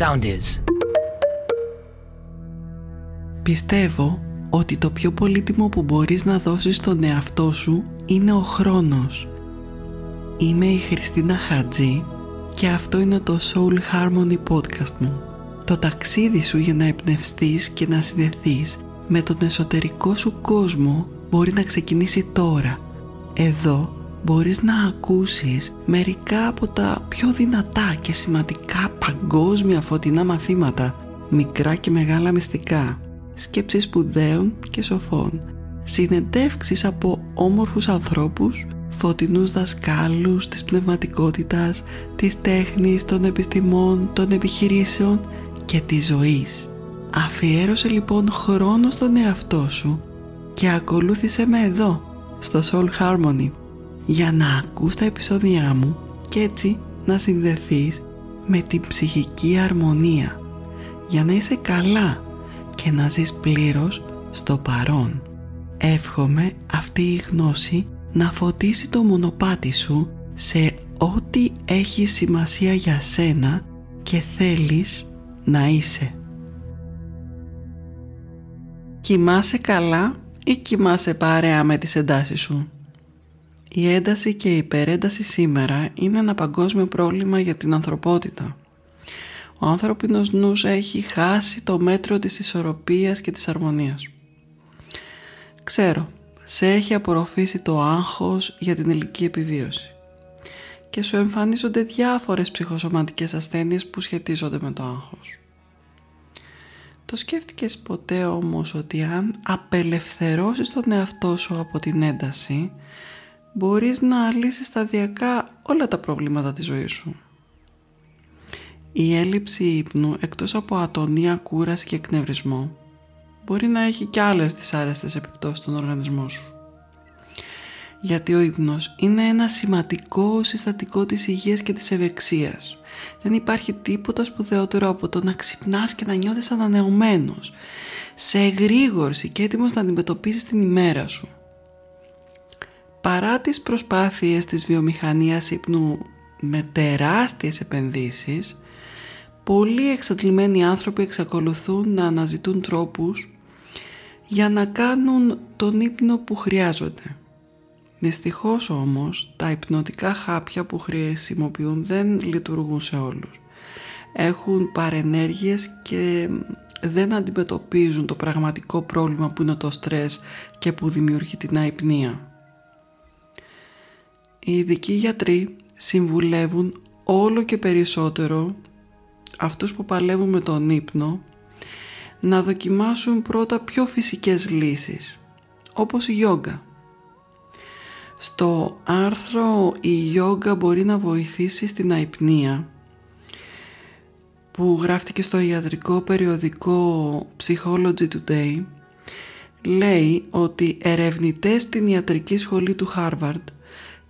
sound is. Πιστεύω ότι το πιο πολύτιμο που μπορείς να δώσεις στον εαυτό σου είναι ο χρόνος. Είμαι η Χριστίνα Χατζή και αυτό είναι το Soul Harmony podcast μου. Το ταξίδι σου για να εμπνευστείς και να συνδεθείς με τον εσωτερικό σου κόσμο μπορεί να ξεκινήσει τώρα. Εδώ μπορείς να ακούσεις μερικά από τα πιο δυνατά και σημαντικά παγκόσμια φωτεινά μαθήματα, μικρά και μεγάλα μυστικά, σκέψεις σπουδαίων και σοφών, συνεντεύξεις από όμορφους ανθρώπους, φωτεινούς δασκάλους της πνευματικότητας, της τέχνης, των επιστημών, των επιχειρήσεων και της ζωής. Αφιέρωσε λοιπόν χρόνο στον εαυτό σου και ακολούθησε με εδώ, στο Soul Harmony, για να ακούς τα επεισόδια μου και έτσι να συνδεθείς με την ψυχική αρμονία, για να είσαι καλά και να ζεις πλήρως στο παρόν. Εύχομαι αυτή η γνώση να φωτίσει το μονοπάτι σου σε ό,τι έχει σημασία για σένα και θέλεις να είσαι. Κοιμάσαι καλά ή κοιμάσαι παρέα με τις εντάσεις σου; Η ένταση και η υπερένταση σήμερα είναι ένα παγκόσμιο πρόβλημα για την ανθρωπότητα. Ο ανθρώπινος νους έχει χάσει το μέτρο της ισορροπίας και της αρμονίας. Ξέρω, σε έχει απορροφήσει το άγχος για την ηλική επιβίωση και σου εμφανίζονται διάφορες ψυχοσωματικές ασθένειες που σχετίζονται με το άγχος. Το σκέφτηκες ποτέ όμως ότι αν απελευθερώσεις τον εαυτό σου από την ένταση μπορείς να λύσεις σταδιακά όλα τα προβλήματα της ζωής σου. Η έλλειψη ύπνου εκτός από ατονία, κούραση και εκνευρισμό μπορεί να έχει και άλλες δυσάρεστες επιπτώσεις στον οργανισμό σου. Γιατί ο ύπνος είναι ένα σημαντικό συστατικό της υγείας και της ευεξίας. Δεν υπάρχει τίποτα σπουδαιότερο από το να ξυπνάς και να νιώθεις ανανεωμένος, σε εγρήγορση και έτοιμος να αντιμετωπίσεις την ημέρα σου. Παρά τις προσπάθειες της βιομηχανίας ύπνου με τεράστιες επενδύσεις, πολλοί εξαντλημένοι άνθρωποι εξακολουθούν να αναζητούν τρόπους για να κάνουν τον ύπνο που χρειάζονται. Δυστυχώς όμως τα υπνοτικά χάπια που χρησιμοποιούν δεν λειτουργούν σε όλους. Έχουν παρενέργειες και δεν αντιμετωπίζουν το πραγματικό πρόβλημα που είναι το στρες και που δημιουργεί την αϊπνία. Οι ειδικοί γιατροί συμβουλεύουν όλο και περισσότερο αυτούς που παλεύουν με τον ύπνο να δοκιμάσουν πρώτα πιο φυσικές λύσεις όπως η γιόγκα. Στο άρθρο «Η γιόγκα μπορεί να βοηθήσει στην αϊπνία» που γράφτηκε στο ιατρικό περιοδικό Psychology Today λέει ότι ερευνητές στην ιατρική σχολή του Harvard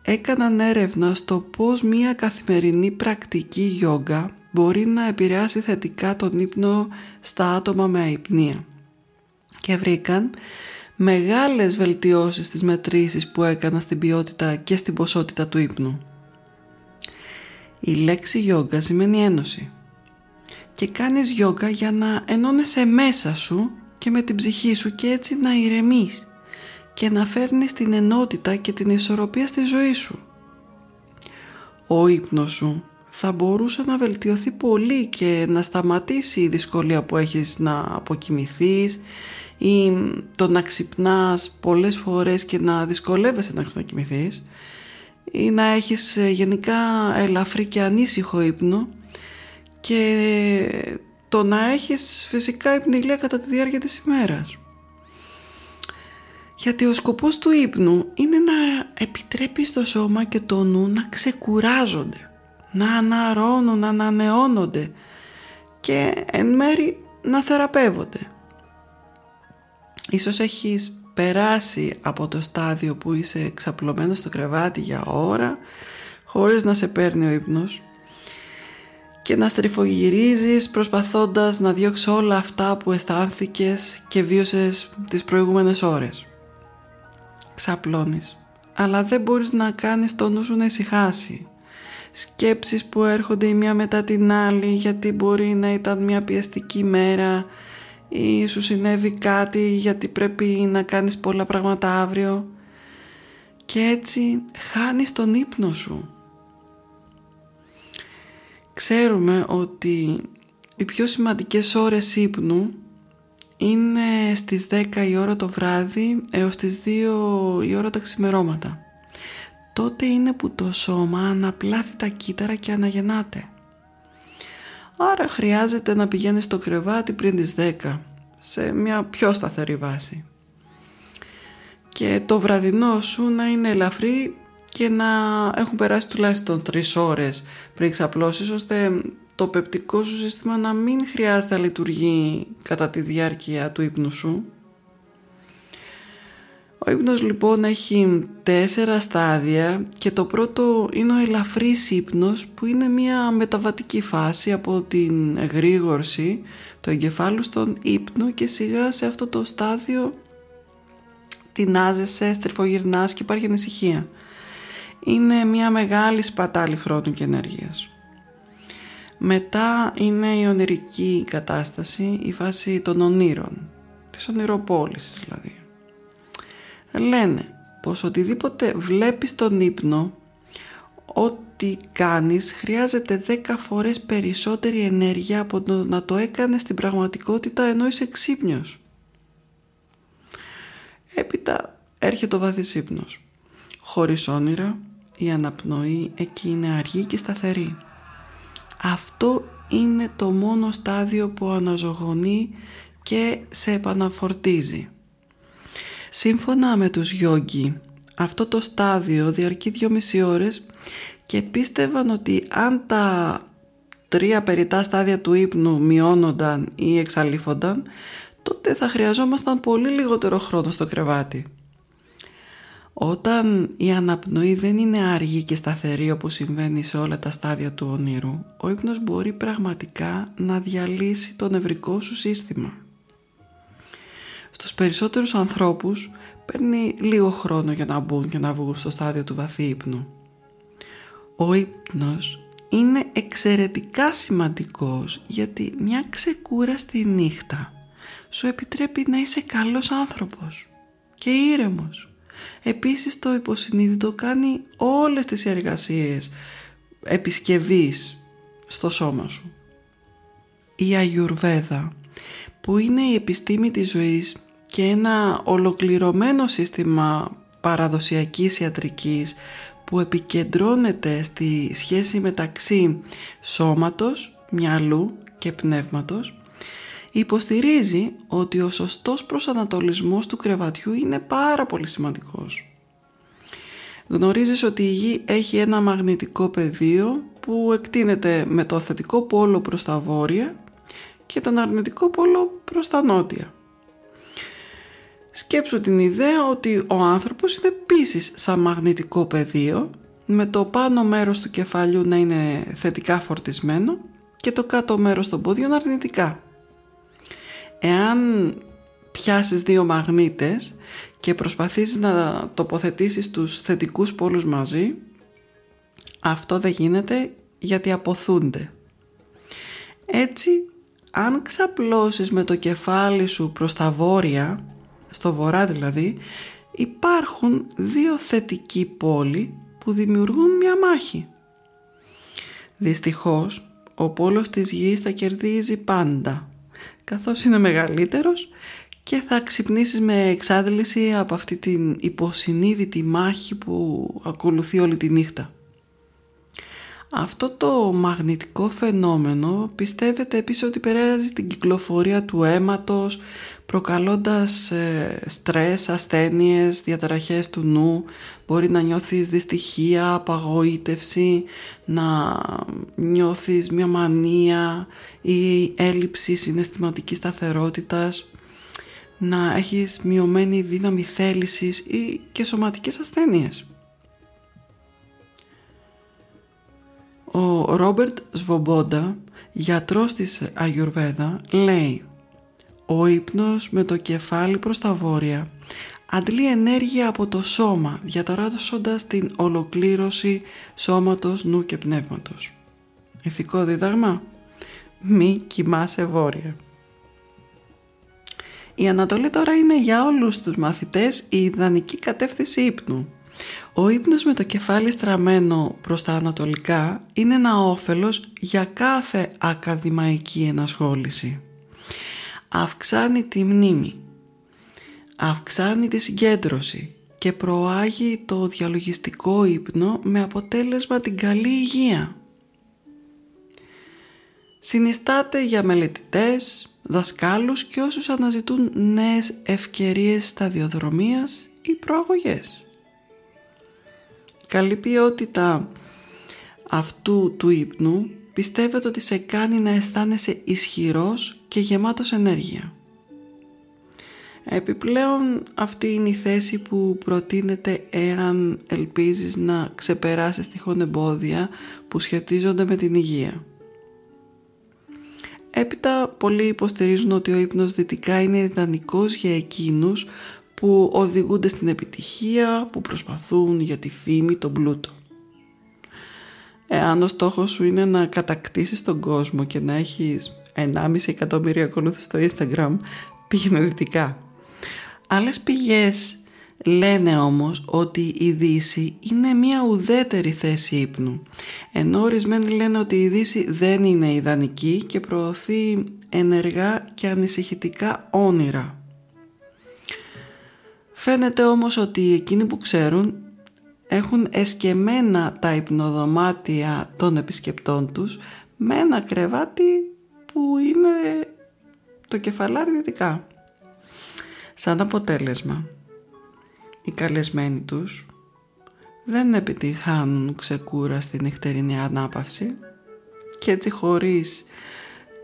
έκαναν έρευνα στο πώς μία καθημερινή πρακτική γιόγκα μπορεί να επηρεάσει θετικά τον ύπνο στα άτομα με αϊπνία. Και βρήκαν μεγάλες βελτιώσεις στις μετρήσεις που έκανα στην ποιότητα και στην ποσότητα του ύπνου. Η λέξη γιόγκα σημαίνει ένωση. Και κάνεις γιόγκα για να ενώνεσαι μέσα σου και με την ψυχή σου και έτσι να ηρεμείς και να φέρνεις την ενότητα και την ισορροπία στη ζωή σου. Ο ύπνος σου θα μπορούσε να βελτιωθεί πολύ και να σταματήσει η δυσκολία που έχεις να αποκοιμηθείς ή το να ξυπνάς πολλές φορές και να δυσκολεύεσαι να ξανακοιμηθείς ή να έχεις ε, γενικά ελαφρύ και ανήσυχο ύπνο και το να έχεις φυσικά υπνηλία κατά τη διάρκεια της ημέρας. Γιατί ο σκοπός του ύπνου είναι να επιτρέπει στο σώμα και το νου να ξεκουράζονται, να αναρώνουν, να ανανεώνονται και εν μέρη να θεραπεύονται. Ίσως έχεις περάσει από το στάδιο που είσαι ξαπλωμένος στο κρεβάτι για ώρα χωρίς να σε παίρνει ο ύπνος και να στριφογυρίζεις προσπαθώντας να διώξεις όλα αυτά που αισθάνθηκες και βίωσες τις προηγούμενες ώρες ξαπλώνεις. Αλλά δεν μπορείς να κάνεις το νου σου να ησυχάσει. Σκέψεις που έρχονται η μία μετά την άλλη γιατί μπορεί να ήταν μια πιεστική μέρα ή σου συνέβη κάτι γιατί πρέπει να κάνεις πολλά πράγματα αύριο. Και έτσι χάνεις τον ύπνο σου. Ξέρουμε ότι οι πιο σημαντικές ώρες ύπνου είναι στις 10 η ώρα το βράδυ έως τις 2 η ώρα τα ξημερώματα. Τότε είναι που το σώμα αναπλάθει τα κύτταρα και αναγεννάται. Άρα χρειάζεται να πηγαίνεις στο κρεβάτι πριν τις 10 σε μια πιο σταθερή βάση. Και το βραδινό σου να είναι ελαφρύ και να έχουν περάσει τουλάχιστον τρεις ώρες πριν ξαπλώσεις ώστε το πεπτικό σου σύστημα να μην χρειάζεται να λειτουργεί κατά τη διάρκεια του ύπνου σου. Ο ύπνος λοιπόν έχει τέσσερα στάδια και το πρώτο είναι ο ελαφρύς ύπνος που είναι μια μεταβατική φάση από την εγρήγορση του εγκεφάλου στον ύπνο και σιγά σε αυτό το στάδιο τεινάζεσαι, στριφογυρνάς και υπάρχει ανησυχία. Είναι μια μεγάλη σπατάλη χρόνου και ενέργειας. Μετά είναι η ονειρική κατάσταση, η φάση των ονείρων, της ονειροπόλησης δηλαδή. Λένε πως οτιδήποτε βλέπεις τον ύπνο, ό,τι κάνεις χρειάζεται 10 φορές περισσότερη ενέργεια από το να το έκανες στην πραγματικότητα ενώ είσαι ξύπνιος. Έπειτα έρχεται ο βαθύς ύπνος. Χωρίς όνειρα, η αναπνοή εκεί είναι αργή και σταθερή. Αυτό είναι το μόνο στάδιο που αναζωογονεί και σε επαναφορτίζει. Σύμφωνα με τους γιόγκι, αυτό το στάδιο διαρκεί μισή ώρες και πίστευαν ότι αν τα τρία περιτά στάδια του ύπνου μειώνονταν ή εξαλείφονταν, τότε θα χρειαζόμασταν πολύ λιγότερο χρόνο στο κρεβάτι. Όταν η αναπνοή δεν είναι αργή και σταθερή όπως συμβαίνει σε όλα τα στάδια του ονείρου, ο ύπνος μπορεί πραγματικά να διαλύσει το νευρικό σου σύστημα. Στους περισσότερους ανθρώπους παίρνει λίγο χρόνο για να μπουν και να βγουν στο στάδιο του βαθύ ύπνου. Ο ύπνος είναι εξαιρετικά σημαντικός γιατί μια ξεκούραστη νύχτα σου επιτρέπει να είσαι καλός άνθρωπος και ήρεμος Επίσης το υποσυνείδητο κάνει όλες τις εργασίες επισκευής στο σώμα σου. Η Αγιουρβέδα που είναι η επιστήμη της ζωής και ένα ολοκληρωμένο σύστημα παραδοσιακής ιατρικής που επικεντρώνεται στη σχέση μεταξύ σώματος, μυαλού και πνεύματος υποστηρίζει ότι ο σωστός προσανατολισμός του κρεβατιού είναι πάρα πολύ σημαντικός. Γνωρίζεις ότι η γη έχει ένα μαγνητικό πεδίο που εκτείνεται με το θετικό πόλο προς τα βόρεια και τον αρνητικό πόλο προς τα νότια. Σκέψου την ιδέα ότι ο άνθρωπος είναι επίσης σαν μαγνητικό πεδίο με το πάνω μέρος του κεφαλιού να είναι θετικά φορτισμένο και το κάτω μέρος των πόδιων αρνητικά εάν πιάσεις δύο μαγνήτες και προσπαθήσεις να τοποθετήσεις τους θετικούς πόλους μαζί, αυτό δεν γίνεται γιατί αποθούνται. Έτσι, αν ξαπλώσεις με το κεφάλι σου προς τα βόρεια, στο βορρά δηλαδή, υπάρχουν δύο θετικοί πόλοι που δημιουργούν μια μάχη. Δυστυχώς, ο πόλος της γης θα κερδίζει πάντα καθώς είναι μεγαλύτερος και θα ξυπνήσεις με εξάντληση από αυτή την υποσυνείδητη μάχη που ακολουθεί όλη τη νύχτα. Αυτό το μαγνητικό φαινόμενο πιστεύετε επίσης ότι περάζει την κυκλοφορία του αίματος προκαλώντας ε, στρες, ασθένειες, διαταραχές του νου, μπορεί να νιώθεις δυστυχία, απαγοήτευση, να νιώθεις μια μανία ή έλλειψη συναισθηματικής σταθερότητας, να έχεις μειωμένη δύναμη θέλησης ή και σωματικές ασθένειες. Ο Ρόμπερτ Σβομπόντα, γιατρός της Αγιουρβέδα, λέει «Ο ύπνος με το κεφάλι προς τα βόρεια αντλεί ενέργεια από το σώμα, διαταράσσοντας την ολοκλήρωση σώματος, νου και πνεύματος. Ηθικό δίδαγμα; Μη κοιμάσαι βόρεια. Η Ανατολή τώρα είναι για όλους τους μαθητές η ιδανική κατεύθυνση ύπνου. Ο ύπνος με το κεφάλι στραμμένο προς τα ανατολικά είναι ένα όφελος για κάθε ακαδημαϊκή ενασχόληση. Αυξάνει τη μνήμη, αυξάνει τη συγκέντρωση και προάγει το διαλογιστικό ύπνο με αποτέλεσμα την καλή υγεία. Συνιστάται για μελετητές, δασκάλους και όσους αναζητούν νέες ευκαιρίες σταδιοδρομίας ή προαγωγές. Καλή ποιότητα αυτού του ύπνου πιστεύετε ότι σε κάνει να αισθάνεσαι ισχυρός και γεμάτος ενέργεια. Επιπλέον αυτή είναι η θέση που προτείνεται εάν ελπίζεις να ξεπεράσεις τυχόν εμπόδια που σχετίζονται με την υγεία. Έπειτα πολλοί υποστηρίζουν ότι ο ύπνος δυτικά είναι ιδανικός για εκείνους που οδηγούνται στην επιτυχία, που προσπαθούν για τη φήμη, τον πλούτο. Εάν ο στόχος σου είναι να κατακτήσεις τον κόσμο και να έχεις 1,5 εκατομμύρια ακολούθους στο Instagram, πήγαινε δυτικά. Άλλες πηγές λένε όμως ότι η Δύση είναι μια ουδέτερη θέση ύπνου, ενώ ορισμένοι λένε ότι η Δύση δεν είναι ιδανική και προωθεί ενεργά και ανησυχητικά όνειρα. Φαίνεται όμως ότι εκείνοι που ξέρουν έχουν εσκεμένα τα υπνοδωμάτια των επισκεπτών τους με ένα κρεβάτι που είναι το κεφαλάρι δυτικά. Σαν αποτέλεσμα, οι καλεσμένοι τους δεν επιτυχάνουν ξεκούρα στην νυχτερινή ανάπαυση και έτσι χωρίς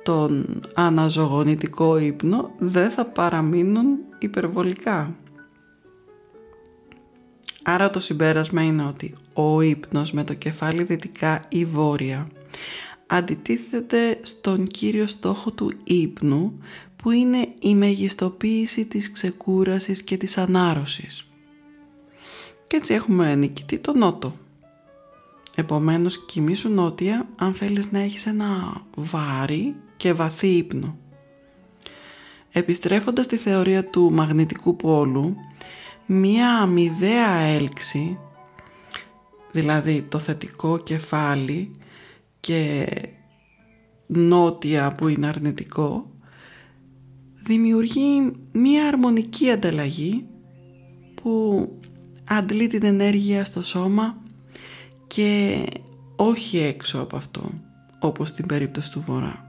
τον αναζωογονητικό ύπνο δεν θα παραμείνουν υπερβολικά. Άρα το συμπέρασμα είναι ότι ο ύπνος με το κεφάλι δυτικά ή βόρεια αντιτίθεται στον κύριο στόχο του ύπνου που είναι η μεγιστοποίηση της ξεκούρασης και της ανάρρωσης. Και έτσι έχουμε νικητή το νότο. Επομένως κοιμήσου νότια αν θέλεις να έχεις ένα βάρη και βαθύ ύπνο. Επιστρέφοντας στη θεωρία του μαγνητικού πόλου, μία αμοιβαία έλξη, δηλαδή το θετικό κεφάλι και νότια που είναι αρνητικό, δημιουργεί μία αρμονική ανταλλαγή που αντλεί την ενέργεια στο σώμα και όχι έξω από αυτό, όπως στην περίπτωση του Βορρά.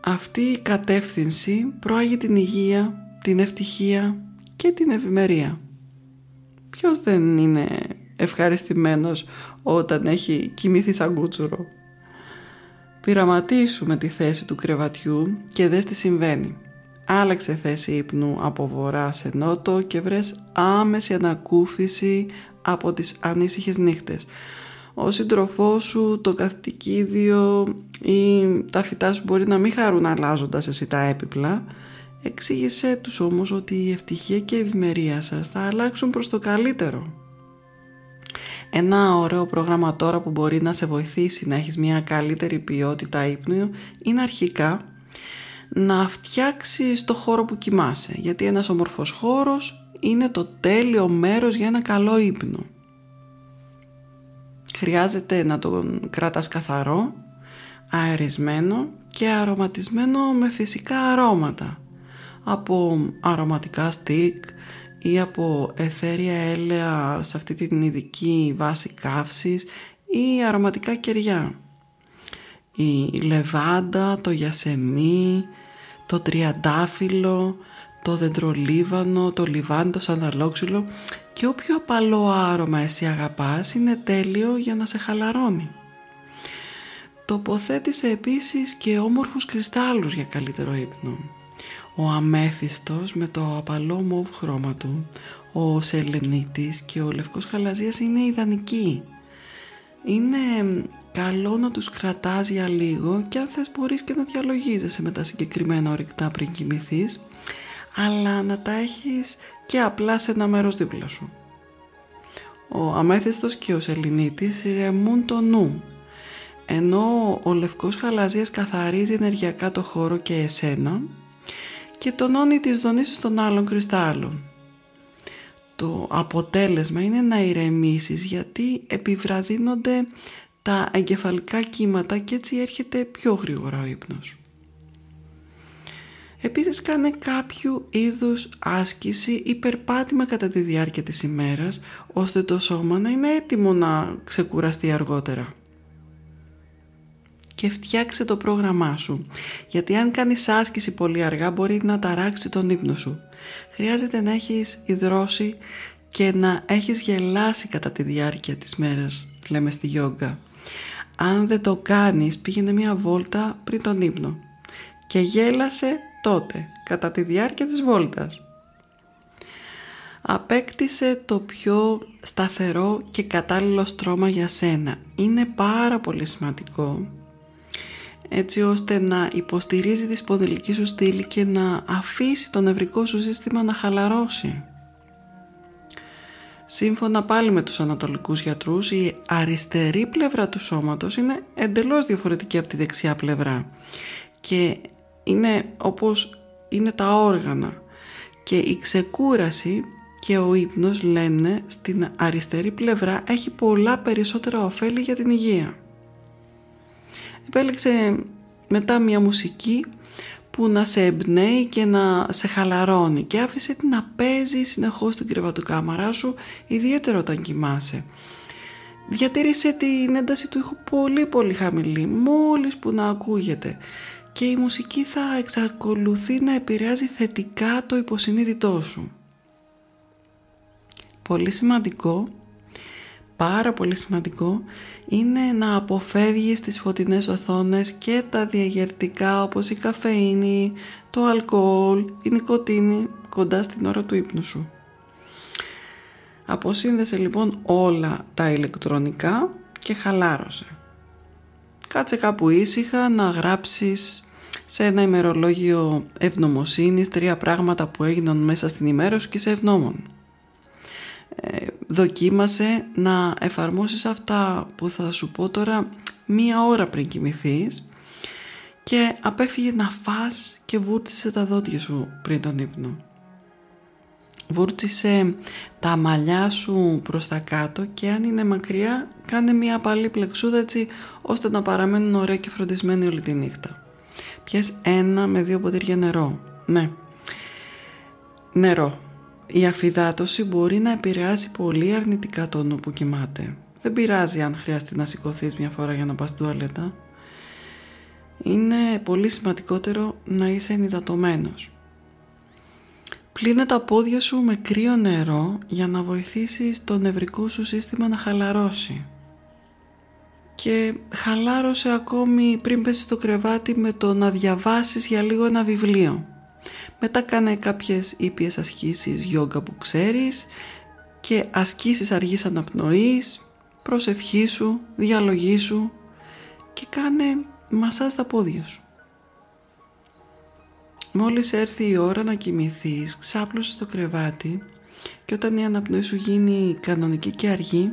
Αυτή η κατεύθυνση προάγει την υγεία, την ευτυχία και την ευημερία. Ποιος δεν είναι ευχαριστημένος όταν έχει κοιμηθεί σαν κούτσουρο; Πειραματίσου τη θέση του κρεβατιού και δες τι συμβαίνει. Άλλαξε θέση ύπνου από βορρά σε νότο και βρες άμεση ανακούφιση από τις ανήσυχες νύχτες. Ο σύντροφός σου, το καθηκίδιο ή τα φυτά σου μπορεί να μην χαρούν αλλάζοντας εσύ τα έπιπλα. Εξήγησέ τους όμως ότι η ευτυχία και η ευημερία σας θα αλλάξουν προς το καλύτερο. Ένα ωραίο πρόγραμμα τώρα που μπορεί να σε βοηθήσει να έχεις μια καλύτερη ποιότητα ύπνου είναι αρχικά να φτιάξεις το χώρο που κοιμάσαι γιατί ένας όμορφος χώρος είναι το τέλειο μέρος για ένα καλό ύπνο. Χρειάζεται να τον κρατάς καθαρό, αερισμένο και αρωματισμένο με φυσικά αρώματα από αρωματικά στικ ή από εθέρια έλαια σε αυτή την ειδική βάση καύσης ή αρωματικά κεριά. Η λεβάντα, το γιασεμί, το τριαντάφυλλο, το δεντρολίβανο, το λιβάνι, το σανδαλόξυλο και όποιο απαλό άρωμα εσύ αγαπάς είναι τέλειο για να σε χαλαρώνει. Τοποθέτησε επίσης και όμορφους κρυστάλλους για καλύτερο ύπνο. Ο αμέθιστος με το απαλό μοβ χρώμα του, ο σελενίτης και ο λευκός χαλαζίας είναι ιδανικοί. Είναι καλό να τους κρατάς για λίγο και αν θες μπορείς και να διαλογίζεσαι με τα συγκεκριμένα ορυκτά πριν κοιμηθείς αλλά να τα έχεις και απλά σε ένα μέρος δίπλα σου. Ο αμέθιστος και ο σεληνίτης ρεμούν το νου, ενώ ο λευκός χαλαζίας καθαρίζει ενεργειακά το χώρο και εσένα και τονώνει τις δονήσεις των άλλων κρυστάλλων. Το αποτέλεσμα είναι να ηρεμήσεις γιατί επιβραδύνονται τα εγκεφαλικά κύματα και έτσι έρχεται πιο γρήγορα ο ύπνος. Επίσης κάνε κάποιο είδους άσκηση ή περπάτημα κατά τη διάρκεια της ημέρας ώστε το σώμα να είναι έτοιμο να ξεκουραστεί αργότερα. Και φτιάξε το πρόγραμμά σου, γιατί αν κάνεις άσκηση πολύ αργά μπορεί να ταράξει τον ύπνο σου. Χρειάζεται να έχεις υδρώσει και να έχεις γελάσει κατά τη διάρκεια της μέρας, λέμε στη γιόγκα. Αν δεν το κάνεις πήγαινε μια βόλτα πριν τον ύπνο και γέλασε τότε κατά τη διάρκεια της βόλτας. Απέκτησε το πιο σταθερό και κατάλληλο στρώμα για σένα. Είναι πάρα πολύ σημαντικό έτσι ώστε να υποστηρίζει τη σπονδυλική σου στήλη και να αφήσει το νευρικό σου σύστημα να χαλαρώσει. Σύμφωνα πάλι με τους ανατολικούς γιατρούς, η αριστερή πλευρά του σώματος είναι εντελώς διαφορετική από τη δεξιά πλευρά και είναι όπως είναι τα όργανα και η ξεκούραση και ο ύπνος λένε στην αριστερή πλευρά έχει πολλά περισσότερα ωφέλη για την υγεία. Επέλεξε μετά μια μουσική που να σε εμπνέει και να σε χαλαρώνει και άφησε την να παίζει συνεχώς στην κρεβατοκάμαρά σου ιδιαίτερα όταν κοιμάσαι. Διατήρησε την ένταση του ήχου πολύ πολύ χαμηλή μόλις που να ακούγεται και η μουσική θα εξακολουθεί να επηρεάζει θετικά το υποσυνείδητό σου. Πολύ σημαντικό, πάρα πολύ σημαντικό, είναι να αποφεύγεις τις φωτεινές οθόνες και τα διαγερτικά όπως η καφεΐνη, το αλκοόλ, η νικοτίνη κοντά στην ώρα του ύπνου σου. Αποσύνδεσε λοιπόν όλα τα ηλεκτρονικά και χαλάρωσε. Κάτσε κάπου ήσυχα να γράψεις σε ένα ημερολόγιο ευνομοσύνης τρία πράγματα που έγιναν μέσα στην ημέρα σου και σε ευνόμων. Ε, δοκίμασε να εφαρμόσεις αυτά που θα σου πω τώρα μία ώρα πριν κοιμηθείς και απέφυγε να φας και βούρτισε τα δόντια σου πριν τον ύπνο. Βούρτισε τα μαλλιά σου προς τα κάτω και αν είναι μακριά κάνε μία παλή πλεξούδα έτσι ώστε να παραμένουν ωραία και φροντισμένοι όλη τη νύχτα. Πιες ένα με δύο ποτήρια νερό. Ναι. Νερό. Η αφυδάτωση μπορεί να επηρεάσει πολύ αρνητικά το νου που κοιμάται. Δεν πειράζει αν χρειαστεί να σηκωθείς μια φορά για να πας στην τουαλέτα. Είναι πολύ σημαντικότερο να είσαι ενυδατωμένος. Πλύνε τα πόδια σου με κρύο νερό για να βοηθήσεις το νευρικό σου σύστημα να χαλαρώσει και χαλάρωσε ακόμη πριν πέσεις στο κρεβάτι με το να διαβάσεις για λίγο ένα βιβλίο. Μετά κάνε κάποιες ήπιες ασκήσεις γιόγκα που ξέρεις και ασκήσεις αργής αναπνοής, προσευχή σου, διαλογή σου και κάνε μασά στα πόδια σου. Μόλις έρθει η ώρα να κοιμηθείς, ξάπλωσες στο κρεβάτι και όταν η αναπνοή σου γίνει κανονική και αργή,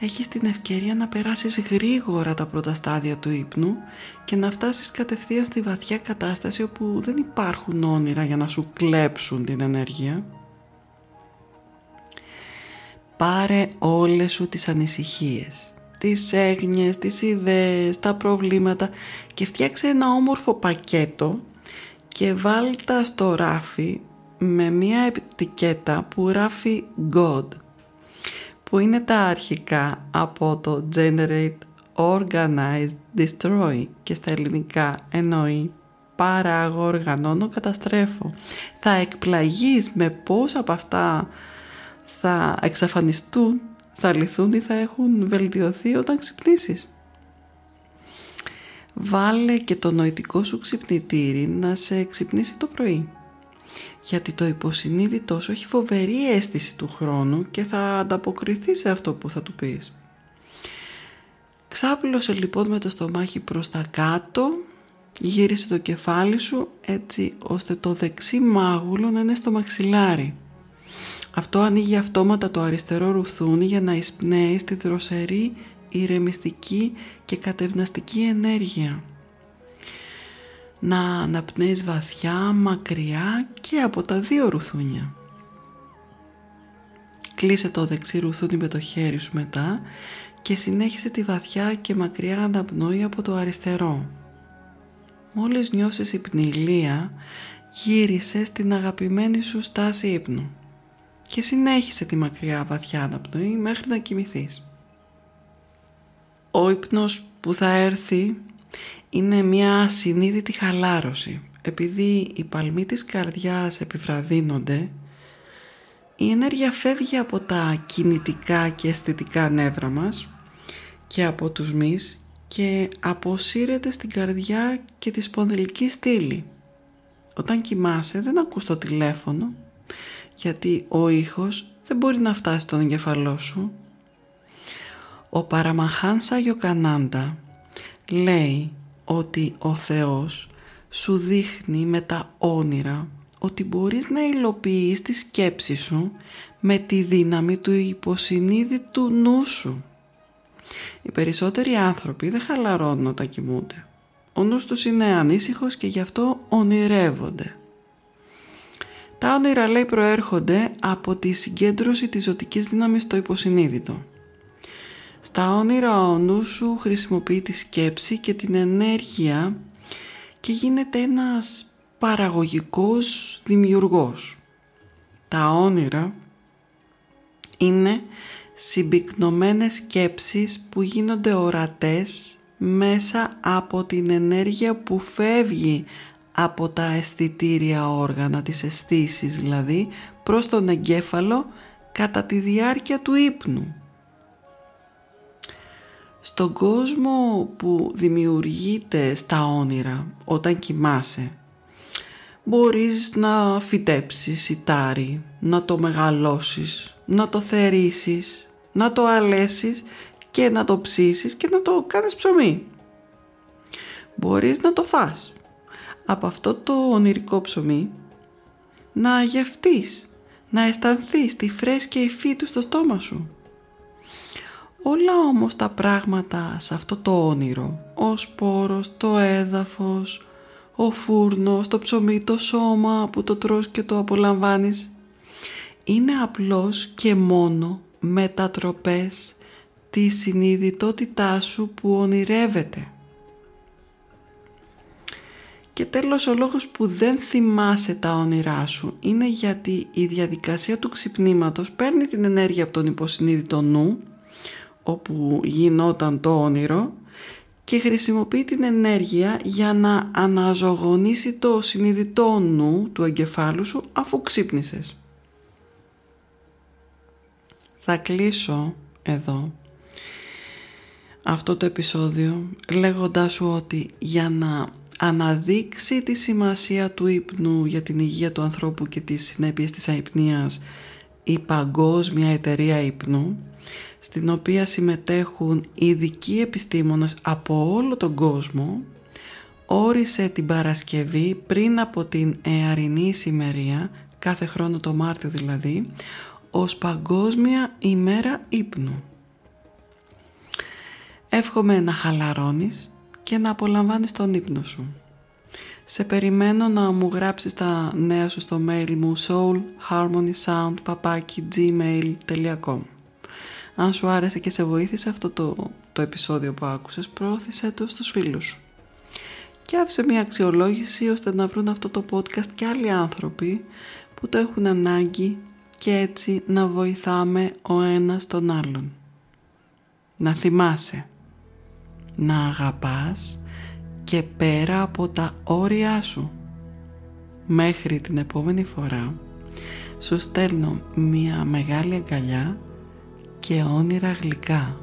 έχεις την ευκαιρία να περάσεις γρήγορα τα πρώτα στάδια του ύπνου και να φτάσεις κατευθείαν στη βαθιά κατάσταση όπου δεν υπάρχουν όνειρα για να σου κλέψουν την ενέργεια. Πάρε όλες σου τις ανησυχίες, τις έγνοιες, τις ιδέες, τα προβλήματα και φτιάξε ένα όμορφο πακέτο και βάλτα στο ράφι με μια ετικέτα που γράφει God που είναι τα αρχικά από το Generate Organize Destroy και στα ελληνικά εννοεί παράγω, οργανώνω, καταστρέφω. Θα εκπλαγείς με πώς από αυτά θα εξαφανιστούν, θα λυθούν ή θα έχουν βελτιωθεί όταν ξυπνήσεις. Βάλε και το νοητικό σου ξυπνητήρι να σε ξυπνήσει το πρωί γιατί το υποσυνείδητό σου έχει φοβερή αίσθηση του χρόνου και θα ανταποκριθεί σε αυτό που θα του πεις. Ξάπλωσε λοιπόν με το στομάχι προς τα κάτω Γύρισε το κεφάλι σου έτσι ώστε το δεξί μάγουλο να είναι στο μαξιλάρι. Αυτό ανοίγει αυτόματα το αριστερό ρουθούνι για να εισπνέει στη δροσερή, ηρεμιστική και κατευναστική ενέργεια. Να αναπνέεις βαθιά, μακριά και από τα δύο ρουθούνια. Κλείσε το δεξί ρουθούνι με το χέρι σου μετά και συνέχισε τη βαθιά και μακριά αναπνοή από το αριστερό. Μόλις νιώσεις υπνηλία, γύρισε στην αγαπημένη σου στάση ύπνου και συνέχισε τη μακριά βαθιά αναπνοή μέχρι να κοιμηθείς. Ο ύπνος που θα έρθει είναι μια συνείδητη χαλάρωση. Επειδή οι παλμοί της καρδιάς επιβραδύνονται, η ενέργεια φεύγει από τα κινητικά και αισθητικά νεύρα μας και από τους μυς και αποσύρεται στην καρδιά και τη σπονδυλική στήλη. Όταν κοιμάσαι δεν ακούς το τηλέφωνο γιατί ο ήχος δεν μπορεί να φτάσει στον εγκεφαλό σου. Ο Παραμαχάνσα Γιοκανάντα λέει ότι ο Θεός σου δείχνει με τα όνειρα ότι μπορείς να υλοποιείς τη σκέψη σου με τη δύναμη του υποσυνείδητου νου σου. Οι περισσότεροι άνθρωποι δεν χαλαρώνουν όταν κοιμούνται. Ο νους τους είναι ανήσυχος και γι' αυτό ονειρεύονται. Τα όνειρα λέει προέρχονται από τη συγκέντρωση της ζωτικής δύναμης στο υποσυνείδητο. Στα όνειρα ο νους σου χρησιμοποιεί τη σκέψη και την ενέργεια και γίνεται ένας παραγωγικός δημιουργός. Τα όνειρα είναι συμπυκνωμένες σκέψεις που γίνονται ορατές μέσα από την ενέργεια που φεύγει από τα αισθητήρια όργανα, τις αισθήσει δηλαδή, προς τον εγκέφαλο κατά τη διάρκεια του ύπνου. Στον κόσμο που δημιουργείται στα όνειρα όταν κοιμάσαι, μπορείς να φυτέψεις σιτάρι, να το μεγαλώσεις, να το θερήσεις, να το αλέσεις και να το ψήσεις και να το κάνεις ψωμί. Μπορείς να το φας από αυτό το ονειρικό ψωμί να γευτείς, να αισθανθείς τη φρέσκια υφή του στο στόμα σου. Όλα όμως τα πράγματα σε αυτό το όνειρο, ο σπόρος, το έδαφος, ο φούρνος, το ψωμί, το σώμα που το τρως και το απολαμβάνεις, είναι απλώς και μόνο μετατροπές τη συνειδητότητά σου που ονειρεύεται. Και τέλος ο λόγος που δεν θυμάσαι τα όνειρά σου είναι γιατί η διαδικασία του ξυπνήματος παίρνει την ενέργεια από τον υποσυνείδητο νου όπου γινόταν το όνειρο και χρησιμοποιεί την ενέργεια για να αναζωογονήσει το συνειδητό νου του εγκεφάλου σου αφού ξύπνησες. Θα κλείσω εδώ αυτό το επεισόδιο λέγοντάς σου ότι για να αναδείξει τη σημασία του ύπνου για την υγεία του ανθρώπου και τις συνέπειες της αϊπνίας η Παγκόσμια Εταιρεία Υπνού στην οποία συμμετέχουν ειδικοί επιστήμονες από όλο τον κόσμο όρισε την Παρασκευή πριν από την Εαρινή Ισημερία κάθε χρόνο το Μάρτιο δηλαδή ως Παγκόσμια ημέρα ύπνου. Εύχομαι να χαλαρώνεις και να απολαμβάνεις τον ύπνο σου. Σε περιμένω να μου γράψεις τα νέα σου στο mail μου soulharmonysound.gmail.com Αν σου άρεσε και σε βοήθησε αυτό το, το επεισόδιο που άκουσες, προώθησέ το στους φίλους σου. Και άφησε μια αξιολόγηση ώστε να βρουν αυτό το podcast και άλλοι άνθρωποι που το έχουν ανάγκη και έτσι να βοηθάμε ο ένας τον άλλον. Να θυμάσαι να αγαπάς και πέρα από τα όρια σου. Μέχρι την επόμενη φορά σου στέλνω μία μεγάλη αγκαλιά και όνειρα γλυκά.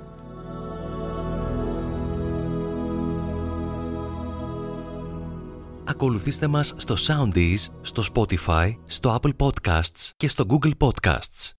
Ακολουθήστε μας στο Soundees, στο Spotify, στο Apple Podcasts και στο Google Podcasts.